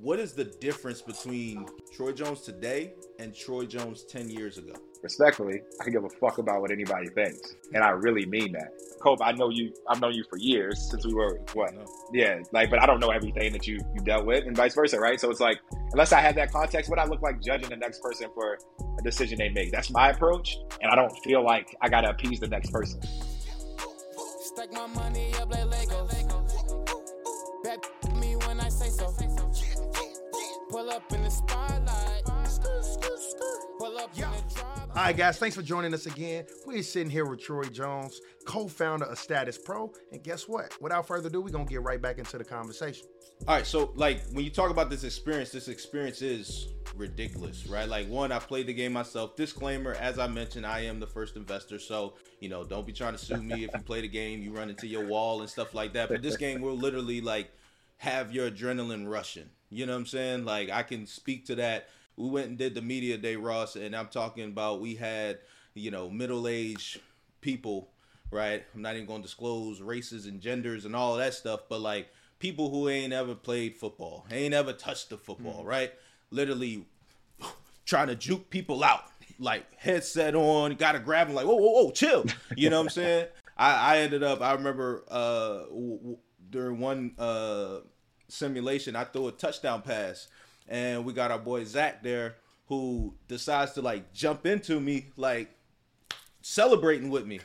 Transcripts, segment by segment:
what is the difference between Troy Jones today and Troy Jones 10 years ago? Respectfully, I can give a fuck about what anybody thinks. And I really mean that. Cope, I know you I've known you for years since we were what? Yeah, like but I don't know everything that you you dealt with and vice versa, right? So it's like unless I have that context, what I look like judging the next person for a decision they make. That's my approach. And I don't feel like I gotta appease the next person. Stack my money up like me up in the spotlight. Pull up in the All right, guys, thanks for joining us again. We're sitting here with Troy Jones, co founder of Status Pro. And guess what? Without further ado, we're going to get right back into the conversation. All right, so like when you talk about this experience, this experience is ridiculous, right? Like one, I've played the game myself. Disclaimer, as I mentioned, I am the first investor, so you know, don't be trying to sue me if you play the game, you run into your wall and stuff like that. But this game will literally like have your adrenaline rushing. You know what I'm saying? Like I can speak to that. We went and did the media day, Ross, and I'm talking about we had, you know, middle-aged people, right? I'm not even going to disclose races and genders and all of that stuff, but like people who ain't ever played football, ain't ever touched the football, mm-hmm. right? Literally trying to juke people out, like headset on, got to grab them, like whoa, whoa, whoa, chill. You know what I'm saying? I, I ended up. I remember uh, w- w- during one uh, simulation, I threw a touchdown pass, and we got our boy Zach there who decides to like jump into me, like celebrating with me.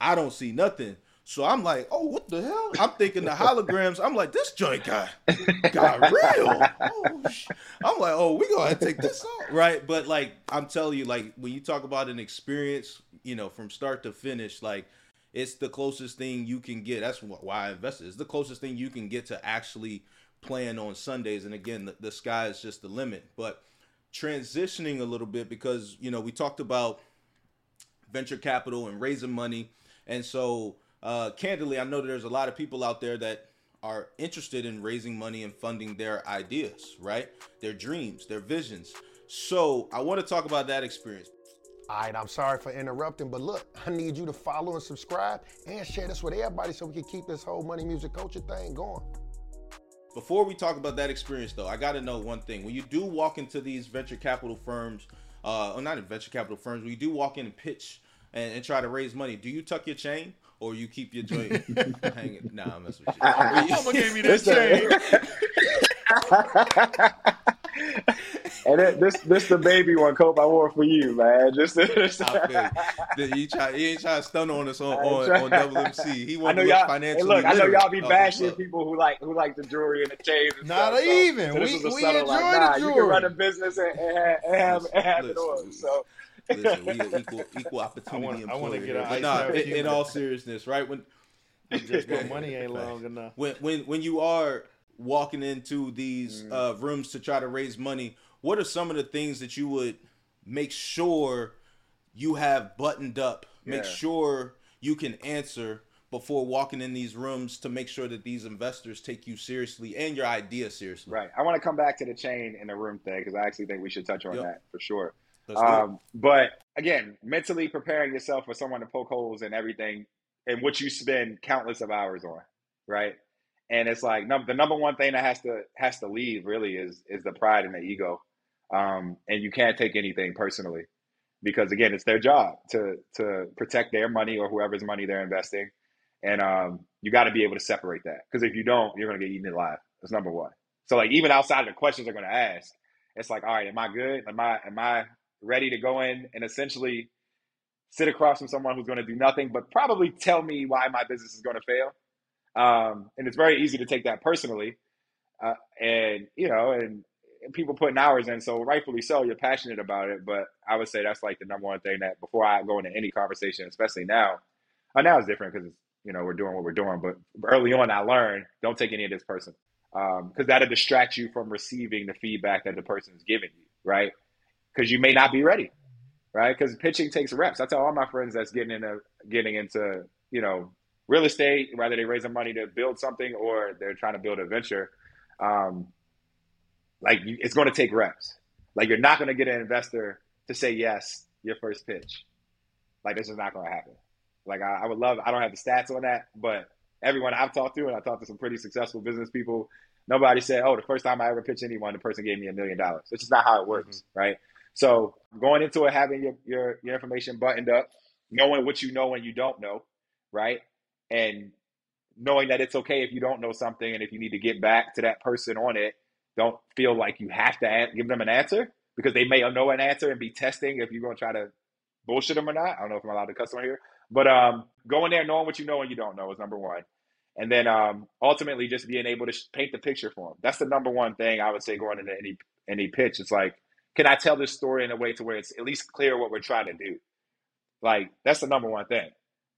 I don't see nothing. So I'm like, oh, what the hell? I'm thinking the holograms. I'm like, this joint got got real. Oh, I'm like, oh, we gonna take this off, right? But like, I'm telling you, like, when you talk about an experience, you know, from start to finish, like, it's the closest thing you can get. That's why I invested. It's the closest thing you can get to actually playing on Sundays. And again, the, the sky is just the limit. But transitioning a little bit because you know we talked about venture capital and raising money, and so uh, candidly, I know there's a lot of people out there that are interested in raising money and funding their ideas, right? Their dreams, their visions. So I want to talk about that experience. All right, I'm sorry for interrupting, but look, I need you to follow and subscribe and share this with everybody so we can keep this whole money music culture thing going. Before we talk about that experience, though, I got to know one thing. When you do walk into these venture capital firms, uh, or not in venture capital firms, when you do walk in and pitch and, and try to raise money, do you tuck your chain or you keep your joint hanging? Nah, I'm messing with you. Mama gave me that chain. and it, this this the baby one Cope. I wore for you, man. Just this. he try he ain't trying to stun on us on on, on WMC. He want to look financially. Hey, look, I know y'all be oh, bashing people who like who like the jewelry and the chains. And Not stuff, even. So, so we we enjoy like, nah, the jewelry. You can run a business and, and have, and have, and have listen, it on. So. Listen, we equal equal opportunity I want to get a nah, in, in all seriousness, right? When just money ain't long enough. When when when you are walking into these mm. uh, rooms to try to raise money, what are some of the things that you would make sure you have buttoned up? Yeah. Make sure you can answer before walking in these rooms to make sure that these investors take you seriously and your idea seriously. Right. I want to come back to the chain in the room thing because I actually think we should touch on yep. that for sure. Um, but again, mentally preparing yourself for someone to poke holes in everything and what you spend countless of hours on, right? And it's like the number one thing that has to has to leave really is is the pride and the ego um, and you can't take anything personally because again, it's their job to to protect their money or whoever's money they're investing, and um, you got to be able to separate that because if you don't, you're gonna get eaten alive. That's number one. So like even outside of the questions they're gonna ask, it's like, all right, am I good? Am I am I ready to go in and essentially sit across from someone who's going to do nothing but probably tell me why my business is going to fail? Um, and it's very easy to take that personally. Uh, and you know, and people putting hours in, so rightfully so, you're passionate about it. But I would say that's like the number one thing that before I go into any conversation, especially now, uh, now it's different because you know we're doing what we're doing. But early on, I learned don't take any of this person because um, that'll distract you from receiving the feedback that the person is giving you, right? Because you may not be ready, right? Because pitching takes reps. I tell all my friends that's getting into getting into you know real estate, whether they raise the money to build something or they're trying to build a venture. Um, like it's going to take reps. Like you're not going to get an investor to say yes your first pitch. Like this is not going to happen. Like I, I, would love. I don't have the stats on that, but everyone I've talked to, and I talked to some pretty successful business people, Nobody said, "Oh, the first time I ever pitched anyone, the person gave me a million dollars." It's just not how it works, mm-hmm. right? So going into it, having your, your your information buttoned up, knowing what you know and you don't know, right, and knowing that it's okay if you don't know something and if you need to get back to that person on it, don't feel like you have to give them an answer because they may know an answer and be testing if you're going to try to bullshit them or not. I don't know if I'm allowed to cuss on here, but um, going there knowing what you know and you don't know is number one. And then um, ultimately just being able to paint the picture for them. That's the number one thing I would say going into any any pitch. It's like, can I tell this story in a way to where it's at least clear what we're trying to do? Like that's the number one thing.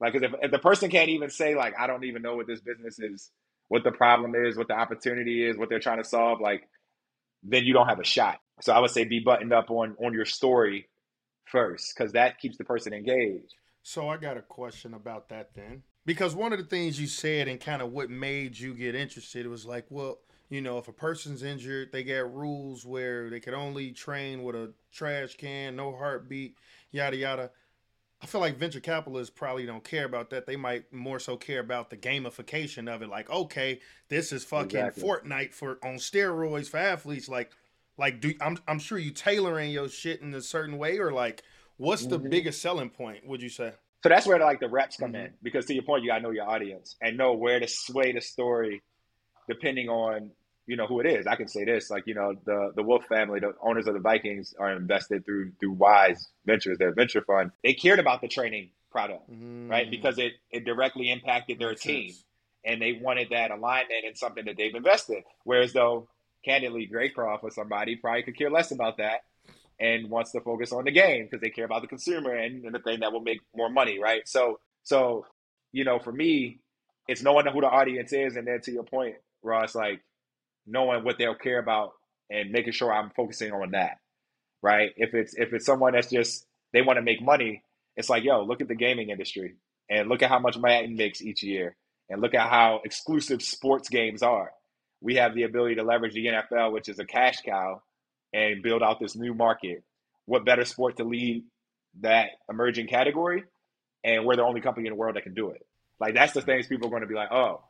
Like, if, if the person can't even say like, I don't even know what this business is, what the problem is, what the opportunity is, what they're trying to solve, like, then you don't have a shot. So I would say be buttoned up on on your story first, because that keeps the person engaged. So I got a question about that then. Because one of the things you said and kind of what made you get interested was like, well, you know, if a person's injured, they got rules where they could only train with a trash can, no heartbeat, yada yada. I feel like venture capitalists probably don't care about that. They might more so care about the gamification of it. Like, okay, this is fucking exactly. Fortnite for on steroids for athletes. Like, like do I'm I'm sure you tailoring your shit in a certain way, or like, what's the mm-hmm. biggest selling point? Would you say? So that's where like the reps come mm-hmm. in because to your point, you gotta know your audience and know where to sway the story, depending on you know who it is. I can say this, like you know the the Wilf family, the owners of the Vikings, are invested through through Wise Ventures, their venture fund. They cared about the training product, mm. right? Because it it directly impacted their Makes team, sense. and they wanted that alignment and something that they've invested. Whereas though, candidly, Greycroft or somebody probably could care less about that and wants to focus on the game because they care about the consumer and, and the thing that will make more money, right? So so you know, for me, it's knowing who the audience is, and then to your point, Ross, like knowing what they'll care about and making sure I'm focusing on that. Right. If it's if it's someone that's just they want to make money, it's like, yo, look at the gaming industry and look at how much Madden makes each year and look at how exclusive sports games are. We have the ability to leverage the NFL, which is a cash cow, and build out this new market. What better sport to lead that emerging category? And we're the only company in the world that can do it. Like that's the things people are going to be like, oh,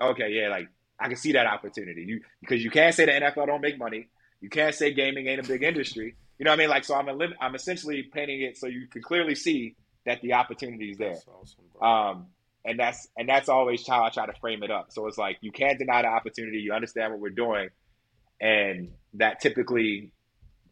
okay, yeah, like I can see that opportunity. You because you can't say the NFL don't make money. You can't say gaming ain't a big industry. You know what I mean? Like so, I'm a, I'm essentially painting it so you can clearly see that the opportunity is there. Awesome, um, and that's and that's always how I try to frame it up. So it's like you can't deny the opportunity. You understand what we're doing, and that typically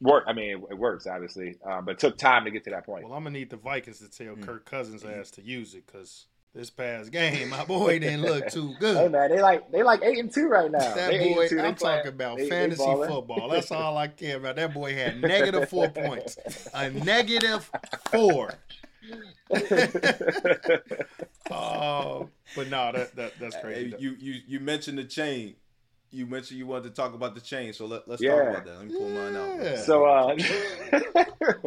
work. I mean, it, works obviously, um, but it took time to get to that point. Well, I'm gonna need the Vikings to tell mm. Kirk Cousins' ass to use it because this past game. My boy didn't look too good. Hey man, they like they like eight and two right now. That they boy, I'm talking about they, fantasy they football. That's all I care about. That boy had negative four points, a negative four. oh, but no, that, that that's crazy. Hey, you you you mentioned the chain. You mentioned you wanted to talk about the chain, so let, us yeah. talk about that. Let me pull mine out. So uh,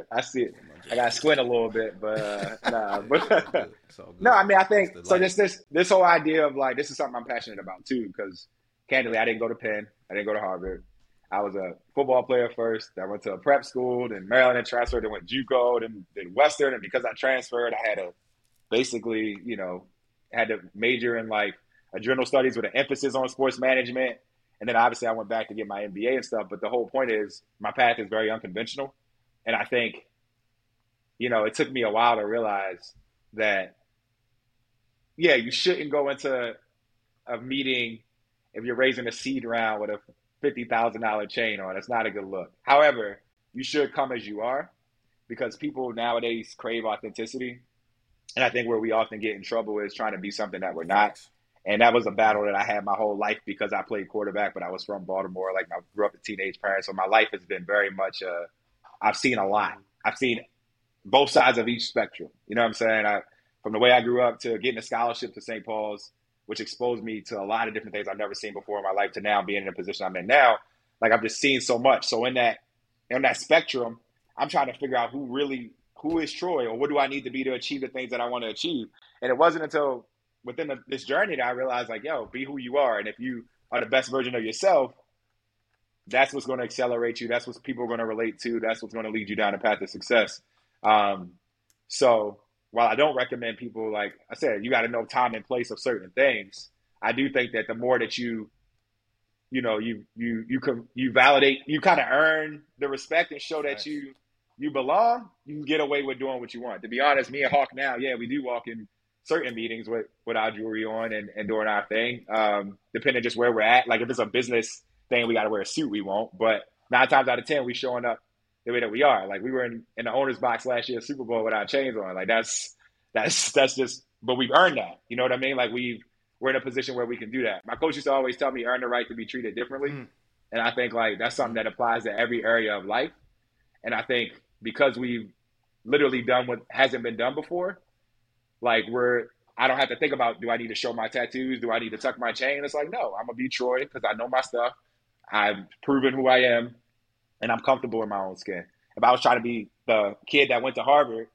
I see it. I got to squint a little bit, but uh, nah. But no, I mean, I think so. This this this whole idea of like this is something I'm passionate about too, because candidly, I didn't go to Penn, I didn't go to Harvard. I was a football player first. I went to a prep school, then Maryland and transferred, then went JUCO, then, then Western. And because I transferred, I had to basically, you know, had to major in like adrenal studies with an emphasis on sports management. And then obviously I went back to get my MBA and stuff. But the whole point is my path is very unconventional. And I think you know, it took me a while to realize that, yeah, you shouldn't go into a meeting if you're raising a seed round with a fifty thousand dollar chain on. It's not a good look. However, you should come as you are, because people nowadays crave authenticity, and I think where we often get in trouble is trying to be something that we're not. And that was a battle that I had my whole life because I played quarterback, but I was from Baltimore. Like I grew up a teenage parent, so my life has been very much. Uh, I've seen a lot. I've seen both sides of each spectrum. You know what I'm saying? I, from the way I grew up to getting a scholarship to St. Paul's, which exposed me to a lot of different things I've never seen before in my life, to now being in a position I'm in now. Like I've just seen so much. So in that in that spectrum, I'm trying to figure out who really who is Troy or what do I need to be to achieve the things that I want to achieve. And it wasn't until within the, this journey that I realized like, yo, be who you are. And if you are the best version of yourself, that's what's going to accelerate you. That's what people are going to relate to. That's what's going to lead you down a path of success. Um, so while I don't recommend people, like I said, you got to know time and place of certain things. I do think that the more that you you know, you you you can you validate, you kind of earn the respect and show that you you belong, you can get away with doing what you want. To be honest, me and Hawk now, yeah, we do walk in certain meetings with with our jewelry on and, and doing our thing. Um, depending just where we're at. Like if it's a business thing, we got to wear a suit. We won't. But nine times out of ten, we showing up the way that we are. Like we were in, in the owner's box last year, Super Bowl without chains on. Like that's that's that's just. But we've earned that. You know what I mean? Like we've we're in a position where we can do that. My coach used to always tell me, earn the right to be treated differently. Mm. And I think like that's something that applies to every area of life. And I think because we've literally done what hasn't been done before, like we're I don't have to think about do I need to show my tattoos? Do I need to tuck my chain? It's like, no, I'm gonna be Troy because I know my stuff. I've proven who I am and I'm comfortable in my own skin. If I was trying to be the kid that went to Harvard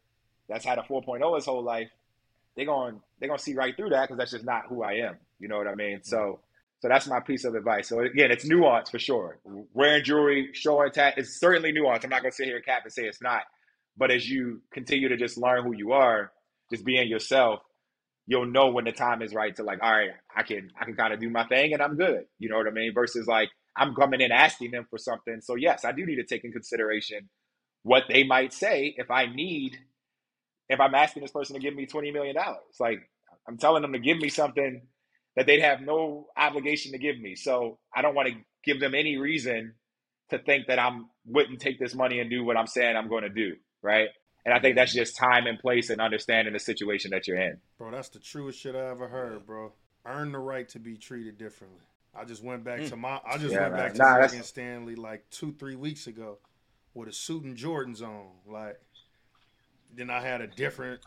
that's had a 4.0 his whole life, they're going they're going to see right through that because that's just not who I am. You know what I mean? So so that's my piece of advice. So again, it's nuance for sure. Wearing jewelry, showing tat, it's certainly nuance. I'm not going to sit here and cap and say it's not. But as you continue to just learn who you are, just being yourself, you'll know when the time is right to like, all right, I can I can kind of do my thing and I'm good. You know what I mean? Versus like I'm coming in asking them for something. So yes, I do need to take in consideration what they might say if I need if I'm asking this person to give me $20 million. Like I'm telling them to give me something that they'd have no obligation to give me. So I don't want to give them any reason to think that I'm wouldn't take this money and do what I'm saying I'm going to do. Right. And I think that's just time and place and understanding the situation that you're in. Bro, that's the truest shit I ever heard, bro. Earn the right to be treated differently. I just went back mm. to my I just yeah, went man. back to nah, Morgan Stanley like two, three weeks ago with a suit and Jordans on. Like then I had a different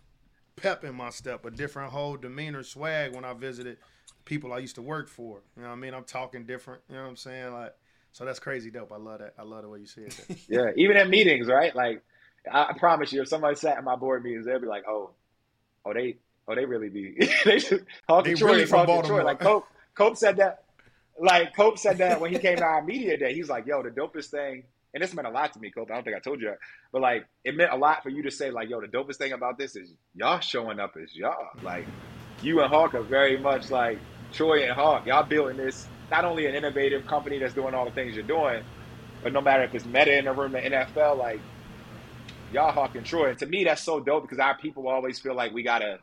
pep in my step, a different whole demeanor, swag when I visited people I used to work for. You know what I mean? I'm talking different. You know what I'm saying? Like, so that's crazy dope. I love that. I love the way you say it. yeah, even at meetings, right? Like, I, promise you, if somebody sat in my board meetings, they'd be like, "Oh, oh, they, oh, they really be, they just Hawk they really from Baltimore. Like Cope, Cope said that. Like Cope said that when he came to our media day, he's like, "Yo, the dopest thing." And this meant a lot to me, Cope. I don't think I told you that, but like, it meant a lot for you to say, like, "Yo, the dopest thing about this is y'all showing up as y'all." Like, you and Hawk are very much like Troy and Hawk, y'all building this not only an innovative company that's doing all the things you're doing, but no matter if it's meta in the room, the NFL, like y'all Hawk and Troy. And to me, that's so dope because our people always feel like we gotta.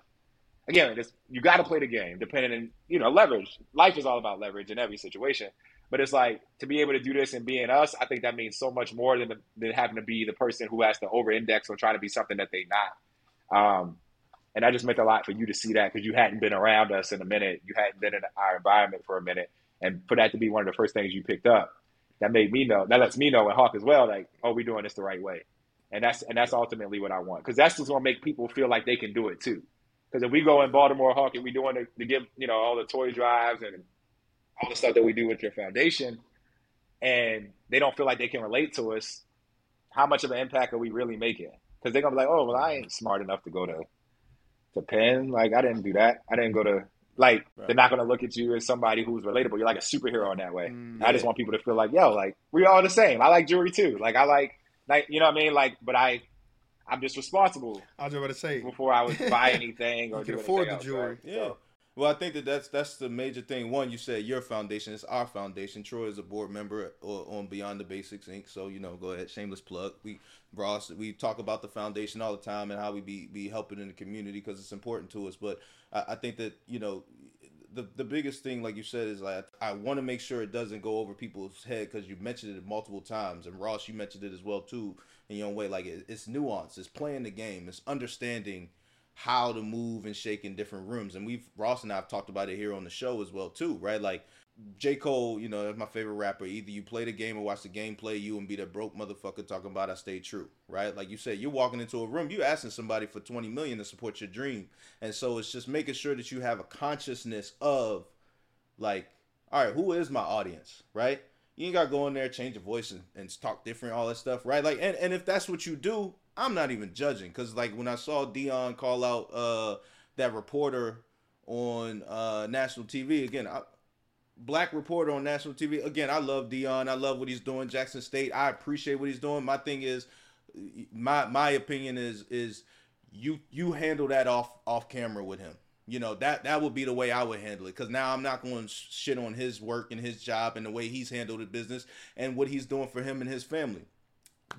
Again, this, you got to play the game, depending on you know leverage. Life is all about leverage in every situation. But it's like to be able to do this and being us, I think that means so much more than, than having to be the person who has to over index or try to be something that they not. Um, and that just meant a lot for you to see that because you hadn't been around us in a minute. You hadn't been in our environment for a minute. And for that to be one of the first things you picked up, that made me know, that lets me know and Hawk as well, like, oh, we're doing this the right way. And that's and that's ultimately what I want. Because that's just gonna make people feel like they can do it too. Because if we go in Baltimore Hawk and we doing the, to give, you know, all the toy drives and all the stuff that we do with your foundation, and they don't feel like they can relate to us, how much of an impact are we really making? Because they're gonna be like, oh, well, I ain't smart enough to go to to Penn. Like I didn't do that. I didn't go to like right. they're not gonna look at you as somebody who's relatable. You're like a superhero in that way. Mm, I just want people to feel like, yo, like we all the same. I like jewelry too. Like I like like you know what I mean? Like but I I'm just responsible. I was about to say before I would buy anything or you do afford the else, jewelry. Right? Yeah. So, well, I think that that's that's the major thing. One, you said your foundation is our foundation. Troy is a board member uh, on Beyond the Basics Inc. So you know, go ahead, shameless plug. We Ross, we talk about the foundation all the time and how we be be helping in the community because it's important to us. But I, I think that you know, the the biggest thing, like you said, is like I want to make sure it doesn't go over people's head because you mentioned it multiple times, and Ross, you mentioned it as well too in your own way. Like it, it's nuance, it's playing the game, it's understanding how to move and shake in different rooms. And we've Ross and I have talked about it here on the show as well too, right? Like J. Cole, you know, that's my favorite rapper. Either you play the game or watch the game play you and be the broke motherfucker talking about I stay true, right? Like you said, you're walking into a room, you're asking somebody for 20 million to support your dream. And so it's just making sure that you have a consciousness of like, all right, who is my audience, right? You ain't gotta go in there, change your voice and, and talk different, all that stuff, right? Like and, and if that's what you do, I'm not even judging because like when I saw Deion call out uh, that reporter on uh, national TV again, I, black reporter on national TV again. I love Deion. I love what he's doing. Jackson State. I appreciate what he's doing. My thing is, my my opinion is is you you handle that off off camera with him You know that that would be the way I would handle it because now I'm not going to shit on his work and his job and the way he's handled the business and what he's doing for him and his family.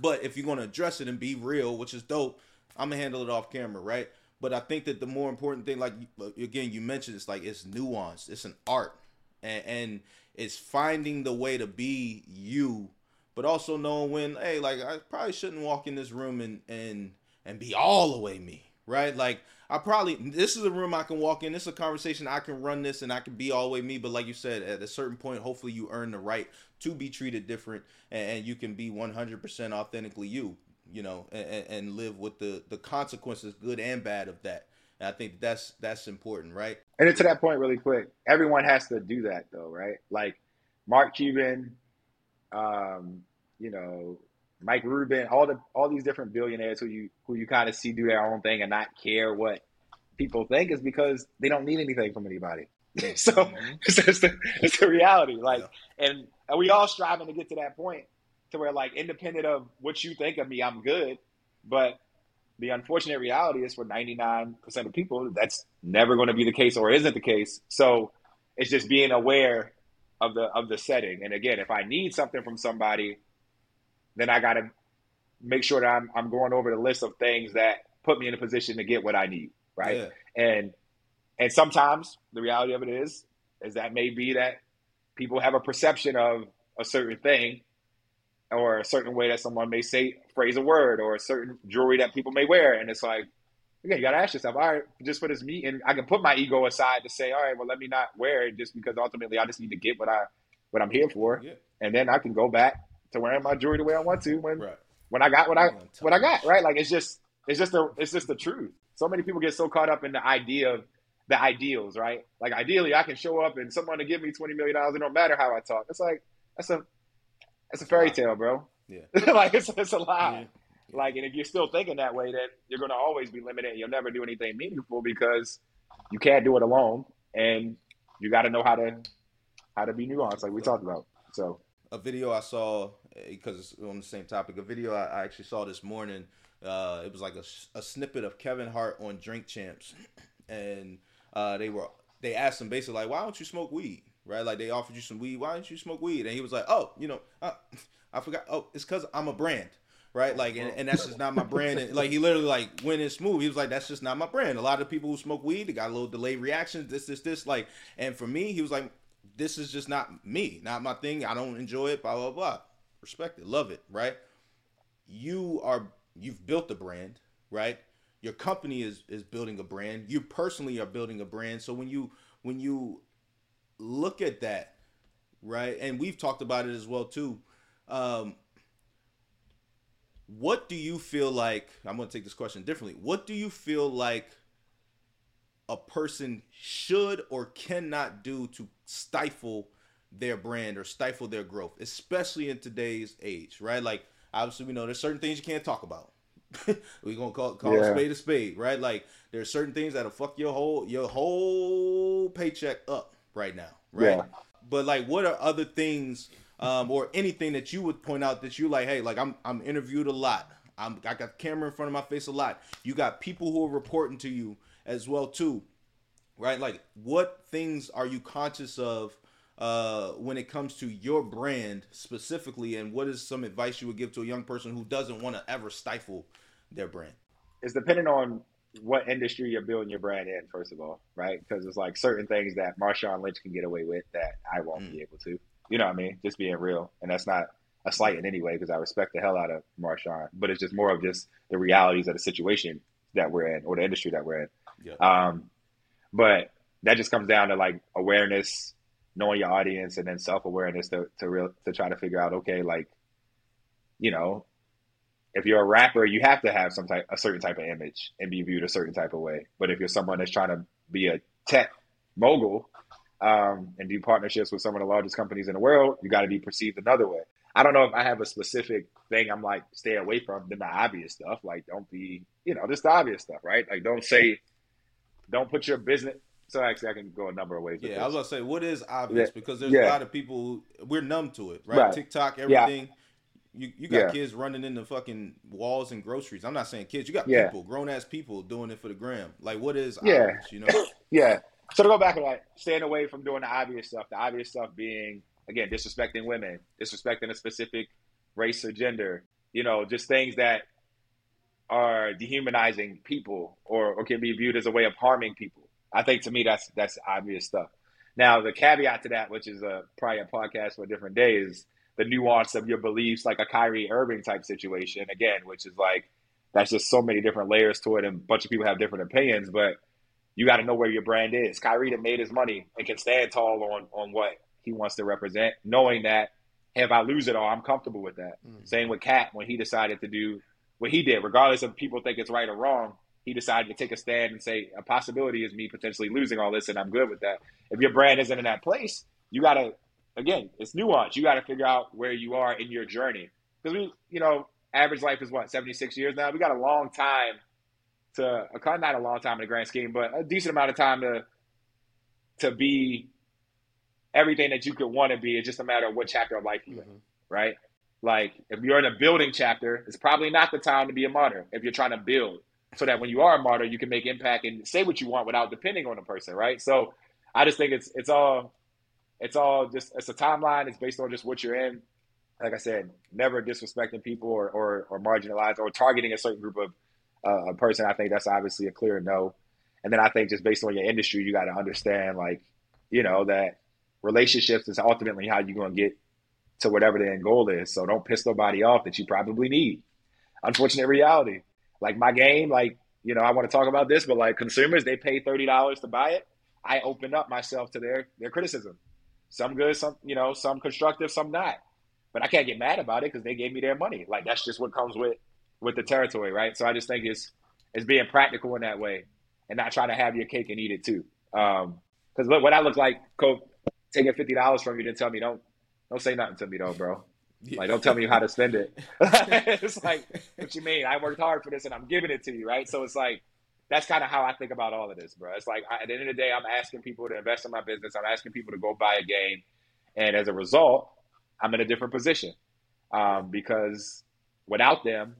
But if you're going to address it and be real, which is dope, I'm gonna handle it off camera, right? But I think that the more important thing, like again, you mentioned, it's like it's nuanced. It's an art, and, and it's finding the way to be you, but also knowing when, hey, like I probably shouldn't walk in this room and and and be all the way me, right? Like I probably this is a room I can walk in. This is a conversation I can run this and I can be all the way me. But like you said, at a certain point, hopefully you earn the right to be treated different and, and you can be 100% authentically you you know, and, and live with the the consequences, good and bad, of that. And I think that's that's important, right? And to that point, really quick, everyone has to do that, though, right? Like Mark Cuban, um, you know, Mike Rubin, all the all these different billionaires who you who you kind of see do their own thing and not care what people think is because they don't need anything from anybody. so mm-hmm. it's, it's, the, it's the reality. Like, yeah. and, and we all striving to get to that point to where like independent of what you think of me, I'm good. But the unfortunate reality is for 99% of people, that's never going to be the case or isn't the case. So it's just being aware of the of the setting. And again, if I need something from somebody, then I got to make sure that I'm I'm going over the list of things that put me in a position to get what I need, right? Yeah. And and sometimes the reality of it is is that may be that people have a perception of a certain thing or a certain way that someone may say phrase a word or a certain jewelry that people may wear. And it's like again you got to ask yourself all right just for this meeting i can put my ego aside to say all right well let me not wear it just because ultimately i just need to get what i what i'm here for. Yeah. and then i can go back to wearing my jewelry the way i want to when right. when i got what i what i got right? Like it's just it's just the it's just the truth. So many people get so caught up in the idea of the ideals right? Like ideally i can show up and someone to give me 20 million dollars it don't matter how i talk. It's like that's a it's a fairy tale, bro. Yeah. like it's it's a lie. Yeah. Like, and if you're still thinking that way, then you're gonna always be limited. You'll never do anything meaningful because you can't do it alone, and you got to know how to how to be nuanced, like we talked about. So, a video I saw because it's on the same topic. A video I, I actually saw this morning. Uh, it was like a, a snippet of Kevin Hart on Drink Champs, and uh, they were they asked him basically like, "Why don't you smoke weed?" Right? Like they offered you some weed. Why don't you smoke weed? And he was like, oh, you know, uh, I forgot. Oh, it's because I'm a brand, right? Like, and, and that's just not my brand. And like he literally like went in smooth. He was like, that's just not my brand. A lot of people who smoke weed, they got a little delayed reactions. This, this, this. Like, and for me, he was like, this is just not me, not my thing. I don't enjoy it. Blah blah blah. Respect it, love it, right? You are you've built a brand, right? Your company is is building a brand. You personally are building a brand. So when you when you look at that, right? And we've talked about it as well too. Um, what do you feel like? I'm going to take this question differently. What do you feel like a person should or cannot do to stifle their brand or stifle their growth, especially in today's age, right? Like, obviously, we know there's certain things you can't talk about. We're gonna call call yeah. a spade a spade, right? Like, there's certain things that'll fuck your whole your whole paycheck up right now, right? Yeah. But like, what are other things um, or anything that you would point out that you like? Hey, like I'm I'm interviewed a lot. I'm I got camera in front of my face a lot. You got people who are reporting to you as well too, right? Like, what things are you conscious of? Uh, when it comes to your brand specifically, and what is some advice you would give to a young person who doesn't want to ever stifle their brand? It's depending on what industry you're building your brand in, first of all, right? Because it's like certain things that Marshawn Lynch can get away with that I won't mm. be able to. You know what I mean? Just being real. And that's not a slight in any way because I respect the hell out of Marshawn, but it's just more of just the realities of the situation that we're in or the industry that we're in. Yeah. Um, but that just comes down to like awareness, knowing your audience, and then self awareness to to real to try to figure out okay, like, you know, if you're a rapper, you have to have some type, a certain type of image and be viewed a certain type of way. But if you're someone that's trying to be a tech mogul um, and do partnerships with some of the largest companies in the world, you got to be perceived another way. I don't know if I have a specific thing I'm like stay away from than the obvious stuff. Like don't be, you know, just the obvious stuff, right? Like don't say, don't put your business. So actually, I can go a number of ways. Yeah, I was gonna say what is obvious yeah. because there's yeah. a lot of people we're numb to it, right? right. TikTok, everything. Yeah You you got yeah. kids running into fucking walls and groceries. I'm not saying kids. You got yeah. people, grown ass people doing it for the gram. Like what is yeah. Obvious, you know? yeah. So to go back to that, staying away from doing the obvious stuff. The obvious stuff being again disrespecting women, disrespecting a specific race or gender. You know, just things that are dehumanizing people or, or can be viewed as a way of harming people. I think to me that's that's obvious stuff. Now the caveat to that, which is a probably a podcast for a different day, is the nuance of your beliefs, like a Kyrie Irving type situation, again, which is like that's just so many different layers to it, and a bunch of people have different opinions, but you got to know where your brand is. Kyrie that made his money and can stand tall on on what he wants to represent, knowing that if I lose it all, I'm comfortable with that. Mm. Same with Kap when he decided to do what he did, regardless of people think it's right or wrong. He decided to take a stand and say a possibility is me potentially losing all this, and I'm good with that. If your brand isn't in that place, you got to again, it's nuance. You got to figure out where you are in your journey because we, you know, average life is what 76 years now. We got a long time to, not a long time in the grand scheme, but a decent amount of time to to be everything that you could want to be. It's just a matter of what chapter of life you're in, mm-hmm. right? Like if you're in a building chapter, it's probably not the time to be a martyr if you're trying to build. So that when you are a martyr, you can make impact and say what you want without depending on a person, right? So I just think it's it's all it's all just it's a timeline. It's based on just what you're in. Like I said, never disrespecting people or or, or marginalized or targeting a certain group of uh, a person. I think that's obviously a clear no. And then I think just based on your industry, you got to understand like you know that relationships is ultimately how you're going to get to whatever the end goal is. So don't piss nobody off that you probably need. Unfortunate reality. Like my game, like you know, I want to talk about this, but like consumers, they pay thirty dollars to buy it. I open up myself to their their criticism. Some good, some you know, some constructive, some not. But I can't get mad about it because they gave me their money. Like that's just what comes with with the territory, right? So I just think it's it's being practical in that way and not trying to have your cake and eat it too. Because um, look, what I look like, Coach, taking fifty dollars from you to tell me don't don't say nothing to me though, bro. Like don't tell me how to spend it. it's like what you mean? I worked hard for this and I'm giving it to you, right? So it's like that's kind of how I think about all of this, bro. It's like at the end of the day, I'm asking people to invest in my business. I'm asking people to go buy a game, and as a result, I'm in a different position um, because without them,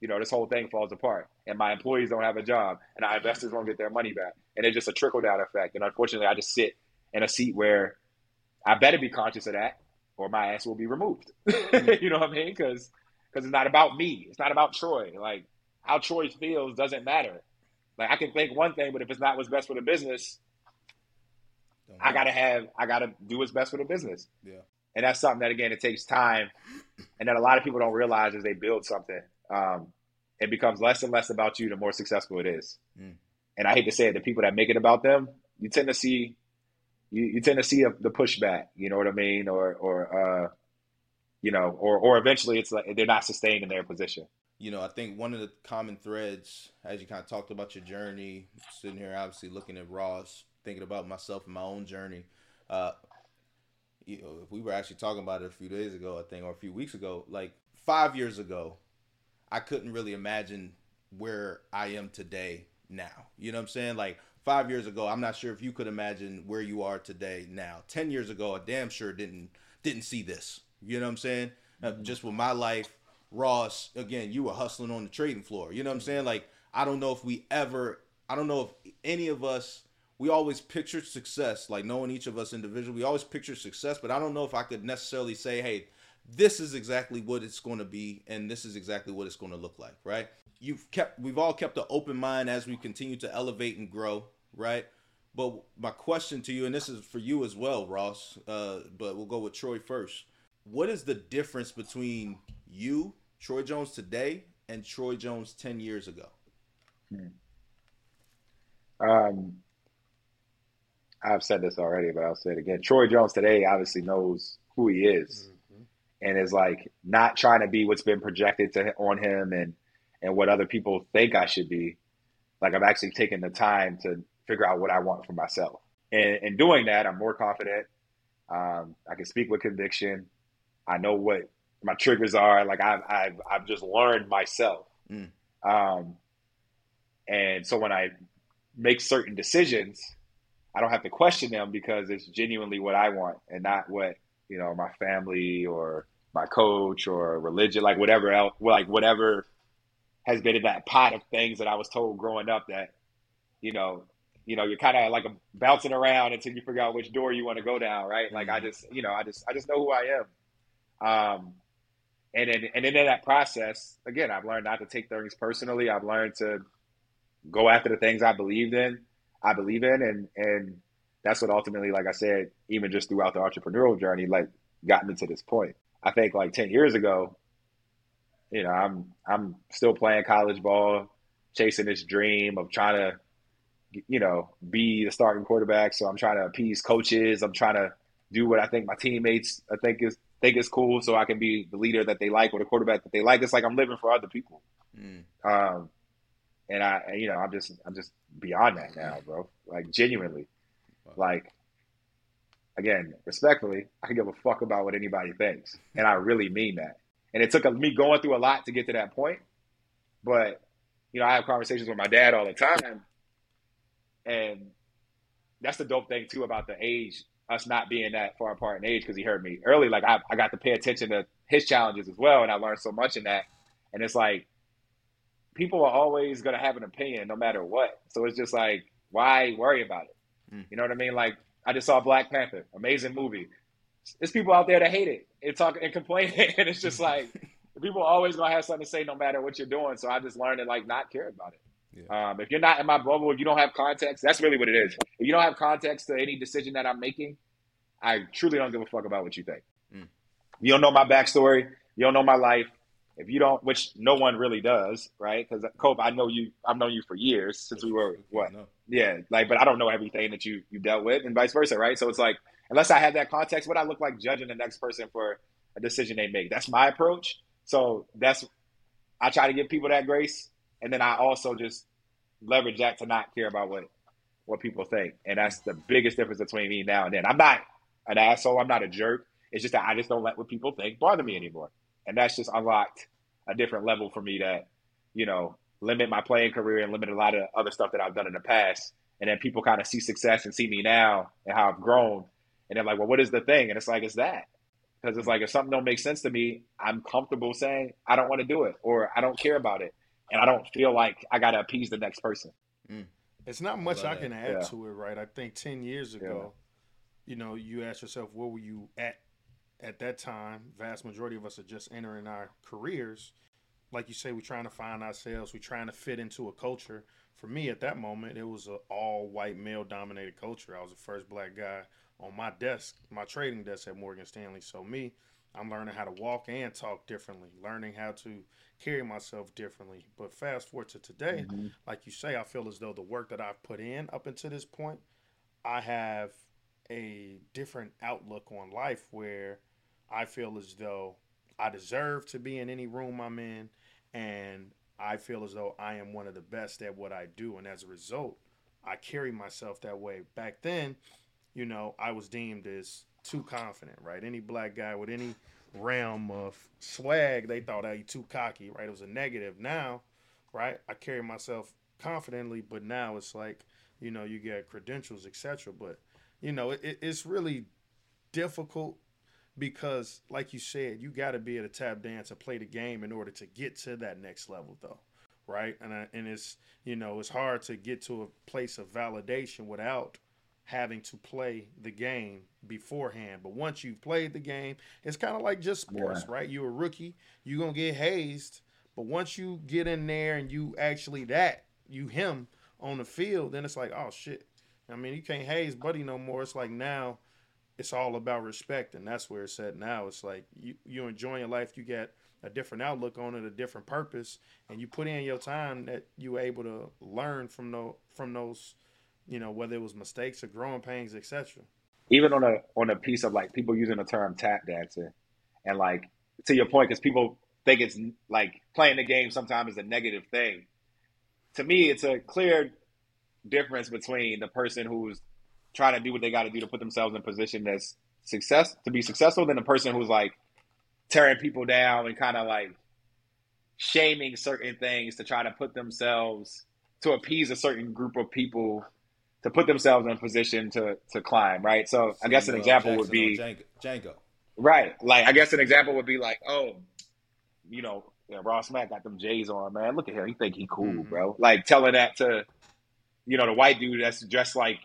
you know, this whole thing falls apart, and my employees don't have a job, and our investors won't get their money back, and it's just a trickle down effect. And unfortunately, I just sit in a seat where I better be conscious of that, or my ass will be removed. you know what I mean? Because because it's not about me. It's not about Troy. Like how Troy feels doesn't matter. Like I can think one thing, but if it's not what's best for the business, I gotta have I gotta do what's best for the business. Yeah. And that's something that again it takes time and that a lot of people don't realize as they build something. Um, it becomes less and less about you the more successful it is. Mm. And I hate to say it, the people that make it about them, you tend to see you, you tend to see a, the pushback, you know what I mean? Or or uh, you know, or or eventually it's like they're not sustained in their position you know, I think one of the common threads, as you kind of talked about your journey, sitting here obviously looking at Ross, thinking about myself and my own journey. Uh, you know, if we were actually talking about it a few days ago, I think, or a few weeks ago, like five years ago, I couldn't really imagine where I am today now. You know what I'm saying? Like five years ago, I'm not sure if you could imagine where you are today now. Ten years ago, I damn sure didn't didn't see this. You know what I'm saying? Uh, mm-hmm. Just with my life Ross, again, you were hustling on the trading floor. You know what I'm saying? Like, I don't know if we ever, I don't know if any of us, we always pictured success, like knowing each of us individually, we always picture success, but I don't know if I could necessarily say, hey, this is exactly what it's going to be, and this is exactly what it's going to look like, right? You've kept, we've all kept an open mind as we continue to elevate and grow, right? But my question to you, and this is for you as well, Ross, uh, but we'll go with Troy first. What is the difference between you Troy Jones today and Troy Jones 10 years ago? Hmm. Um, I've said this already, but I'll say it again. Troy Jones today obviously knows who he is mm-hmm. and is like not trying to be what's been projected to on him and and what other people think I should be. Like I've actually taken the time to figure out what I want for myself. And in doing that, I'm more confident. Um, I can speak with conviction. I know what my triggers are. Like I've I've I've just learned myself. Mm. Um, and so when I make certain decisions, I don't have to question them because it's genuinely what I want and not what you know my family or my coach or religion, like whatever else, like whatever has been in that pot of things that I was told growing up that, you know, you know, you're kind of like bouncing around until you figure out which door you want to go down, right? Like I mm-hmm. just, you know, I just, I just know who I am. Um, and then, and then in that process, again, I've learned not to take things personally. I've learned to go after the things I believed in, I believe in, and and that's what ultimately, like I said, even just throughout the entrepreneurial journey, like got me to this point. I think like ten years ago, you know, I'm I'm still playing college ball, chasing this dream of trying to, you know, be the starting quarterback. So I'm trying to appease coaches. I'm trying to do what I think my teammates I think is think it's cool, so I can be the leader that they like or the quarterback that they like. It's like I'm living for other people. Mm. Um, and I, you know, I'm just I'm just beyond that now, bro. Like genuinely, like again, respectfully, I can give a fuck about what anybody thinks, and I really mean that. And it took me going through a lot to get to that point. But you know, I have conversations with my dad all the time, and that's the dope thing too about the age, us not being that far apart in age, because he heard me early. Like I, I got to pay attention to his challenges as well, and I learned so much in that. And it's like people are always going to have an opinion no matter what. So it's just like, why worry about it? Mm. You know what I mean? Like, I just saw Black Panther, amazing movie. There's people out there that hate it and talk and complain, and it's just like people are always gonna have something to say no matter what you're doing. So I just learned to like not care about it. Yeah. Um, if you're not in my bubble, if you don't have context, that's really what it is. If you don't have context to any decision that I'm making, I truly don't give a fuck about what you think. Mm. You don't know my backstory. You don't know my life. If you don't, which no one really does, right? Because Cope, I know you. I've known you for years since we were what? Yeah, like, but I don't know everything that you you dealt with, and vice versa, right? So it's like, unless I have that context, what I look like judging the next person for a decision they make. That's my approach. So that's I try to give people that grace, and then I also just leverage that to not care about what what people think, and that's the biggest difference between me now and then. I'm not an asshole. I'm not a jerk. It's just that I just don't let what people think bother me anymore and that's just unlocked a different level for me that you know limit my playing career and limit a lot of other stuff that I've done in the past. And then people kind of see success and see me now and how I've grown, and they're like, "Well, what is the thing?" And it's like, "It's that." Because it's like if something don't make sense to me, I'm comfortable saying I don't want to do it or I don't care about it, and I don't feel like I got to appease the next person. Mm. It's not much I, I can add yeah. to it, right? I think ten years ago, yeah. you know, you ask yourself, where were you at at that time, vast majority of us are just entering our careers. Like you say, we're trying to find ourselves. We're trying to fit into a culture. For me, at that moment, it was an all-white male-dominated culture. I was the first black guy on my desk, my trading desk at Morgan Stanley. So me, I'm learning how to walk and talk differently, learning how to carry myself differently. But fast forward to today, mm-hmm. like you say, I feel as though the work that I've put in up until this point, I have a different outlook on life where I feel as though I deserve to be in any room I'm in, and I feel as though I am one of the best at what I do. And as a result, I carry myself that way. Back then, you know, I was deemed as too confident, right? Any black guy with any realm of swag, they thought I too cocky, right? It was a negative. Now, right, I carry myself confidently, but now it's like, you know, you get credentials, etc. But you know, it, it's really difficult because like you said you got to be able to tap dance and play the game in order to get to that next level though right and I, and it's you know it's hard to get to a place of validation without having to play the game beforehand. But once you've played the game it's kind of like just sports yeah. right? You're a rookie you're gonna get hazed. But once you get in there and you actually that you him on the field then it's like oh shit. I mean you can't haze buddy no more. It's like now it's all about respect, and that's where it's at now. It's like you you enjoying life, you get a different outlook on it, a different purpose, and you put in your time that you were able to learn from those from those, you know, whether it was mistakes or growing pains, etc. Even on a on a piece of like people using the term tap dancing, and like to your point, because people think it's like playing the game sometimes is a negative thing. To me, it's a clear difference between the person who's trying to do what they got to do to put themselves in a position that's success to be successful than the person who's like tearing people down and kind of like shaming certain things to try to put themselves to appease a certain group of people to put themselves in a position to to climb right so i guess an example would be Django Right. Like I guess an example would be like, oh, you know, yeah, Ross Mack got them J's on, man. Look at him. He think he cool, mm-hmm. bro. Like telling that to, you know, the white dude that's just like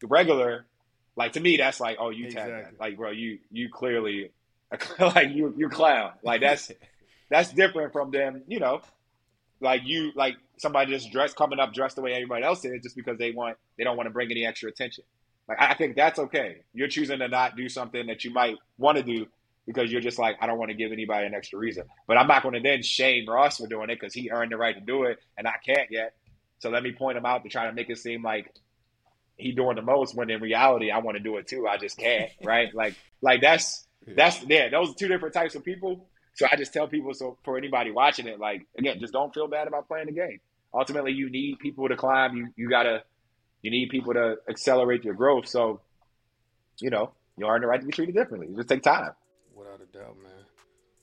the regular. Like to me, that's like, oh, you exactly. that. Like, bro, you you clearly like you you clown. Like that's that's different from them, you know, like you like somebody just dressed coming up dressed the way everybody else is just because they want they don't want to bring any extra attention. Like I think that's okay. You're choosing to not do something that you might want to do because you're just like I don't want to give anybody an extra reason. But I'm not going to then shame Ross for doing it because he earned the right to do it and I can't yet. So let me point him out to try to make it seem like he doing the most when in reality I want to do it too. I just can't. right? Like like that's that's yeah. Those are two different types of people. So I just tell people so for anybody watching it, like again, just don't feel bad about playing the game. Ultimately, you need people to climb. You you gotta you need people to accelerate your growth. So, you know, you earn the right to be treated differently. It just take time. Without a doubt, man.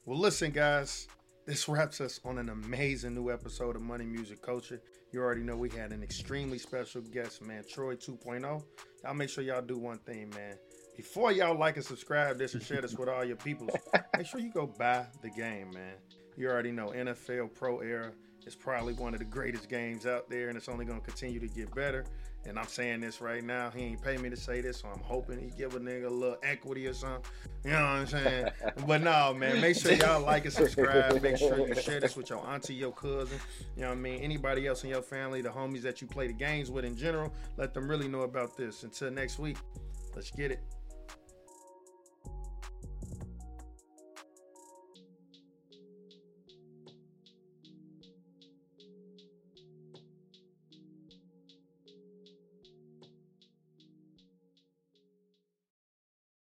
Well, listen, guys. This wraps us on an amazing new episode of Money Music Culture. You already know we had an extremely special guest, man, Troy 2.0. Y'all make sure y'all do one thing, man before y'all like and subscribe this and share this with all your people, make sure you go buy the game, man. You already know NFL Pro Era is probably one of the greatest games out there, and it's only going to continue to get better. And I'm saying this right now. He ain't pay me to say this, so I'm hoping he give a nigga a little equity or something. You know what I'm saying? but no, man, make sure y'all like and subscribe. Make sure you share this with your auntie, your cousin. You know what I mean? Anybody else in your family, the homies that you play the games with in general, let them really know about this. Until next week, let's get it.